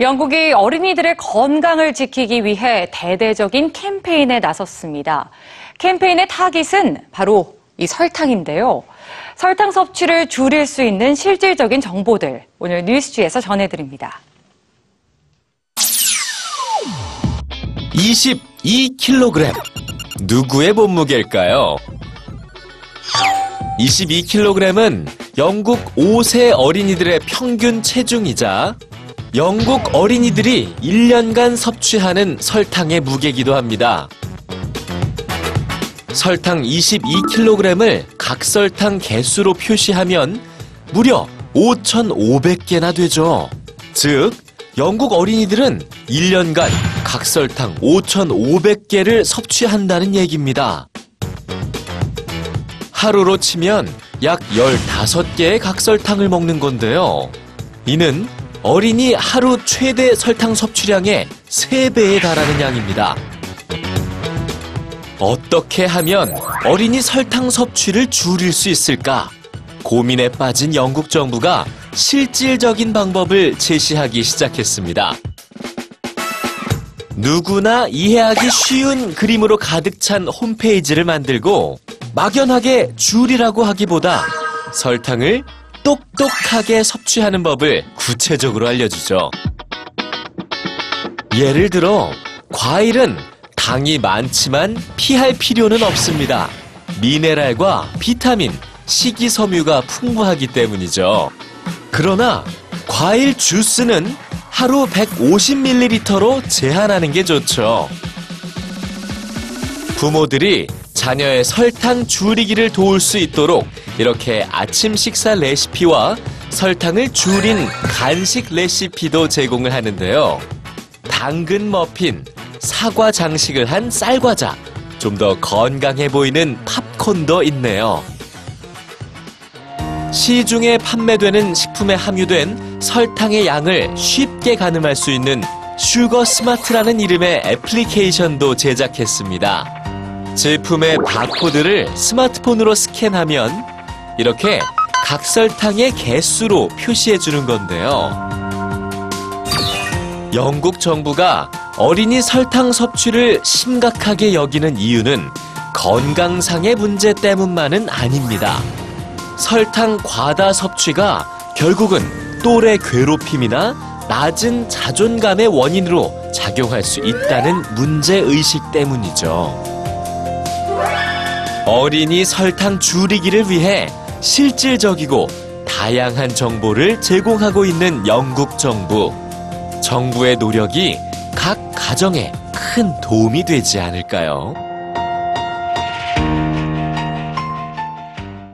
영국이 어린이들의 건강을 지키기 위해 대대적인 캠페인에 나섰습니다. 캠페인의 타깃은 바로 이 설탕인데요. 설탕 섭취를 줄일 수 있는 실질적인 정보들 오늘 뉴스지에서 전해드립니다. 22kg. 누구의 몸무게일까요? 22kg은 영국 5세 어린이들의 평균 체중이자 영국 어린이들이 1년간 섭취하는 설탕의 무게이기도 합니다. 설탕 22kg을 각설탕 개수로 표시하면 무려 5,500개나 되죠. 즉, 영국 어린이들은 1년간 각설탕 5,500개를 섭취한다는 얘기입니다. 하루로 치면 약 15개의 각설탕을 먹는 건데요. 이는 어린이 하루 최대 설탕 섭취량의 3배에 달하는 양입니다. 어떻게 하면 어린이 설탕 섭취를 줄일 수 있을까? 고민에 빠진 영국 정부가 실질적인 방법을 제시하기 시작했습니다. 누구나 이해하기 쉬운 그림으로 가득 찬 홈페이지를 만들고 막연하게 줄이라고 하기보다 설탕을 똑똑하게 섭취하는 법을 구체적으로 알려주죠. 예를 들어, 과일은 당이 많지만 피할 필요는 없습니다. 미네랄과 비타민, 식이섬유가 풍부하기 때문이죠. 그러나 과일 주스는 하루 150ml로 제한하는 게 좋죠. 부모들이 자녀의 설탕 줄이기를 도울 수 있도록 이렇게 아침 식사 레시피와 설탕을 줄인 간식 레시피도 제공을 하는데요. 당근 머핀, 사과 장식을 한 쌀과자, 좀 더 건강해 보이는 팝콘도 있네요. 시중에 판매되는 식품에 함유된 설탕의 양을 쉽게 가늠할 수 있는 Sugar Smart라는 이름의 애플리케이션도 제작했습니다. 제품의 바코드를 스마트폰으로 스캔하면 이렇게 각설탕의 개수로 표시해 주는 건데요. 영국 정부가 어린이 설탕 섭취를 심각하게 여기는 이유는 건강상의 문제 때문만은 아닙니다. 설탕 과다 섭취가 결국은 또래 괴롭힘이나 낮은 자존감의 원인으로 작용할 수 있다는 문제의식 때문이죠. 어린이 설탕 줄이기를 위해 실질적이고 다양한 정보를 제공하고 있는 영국 정부. 정부의 노력이 각 가정에 큰 도움이 되지 않을까요?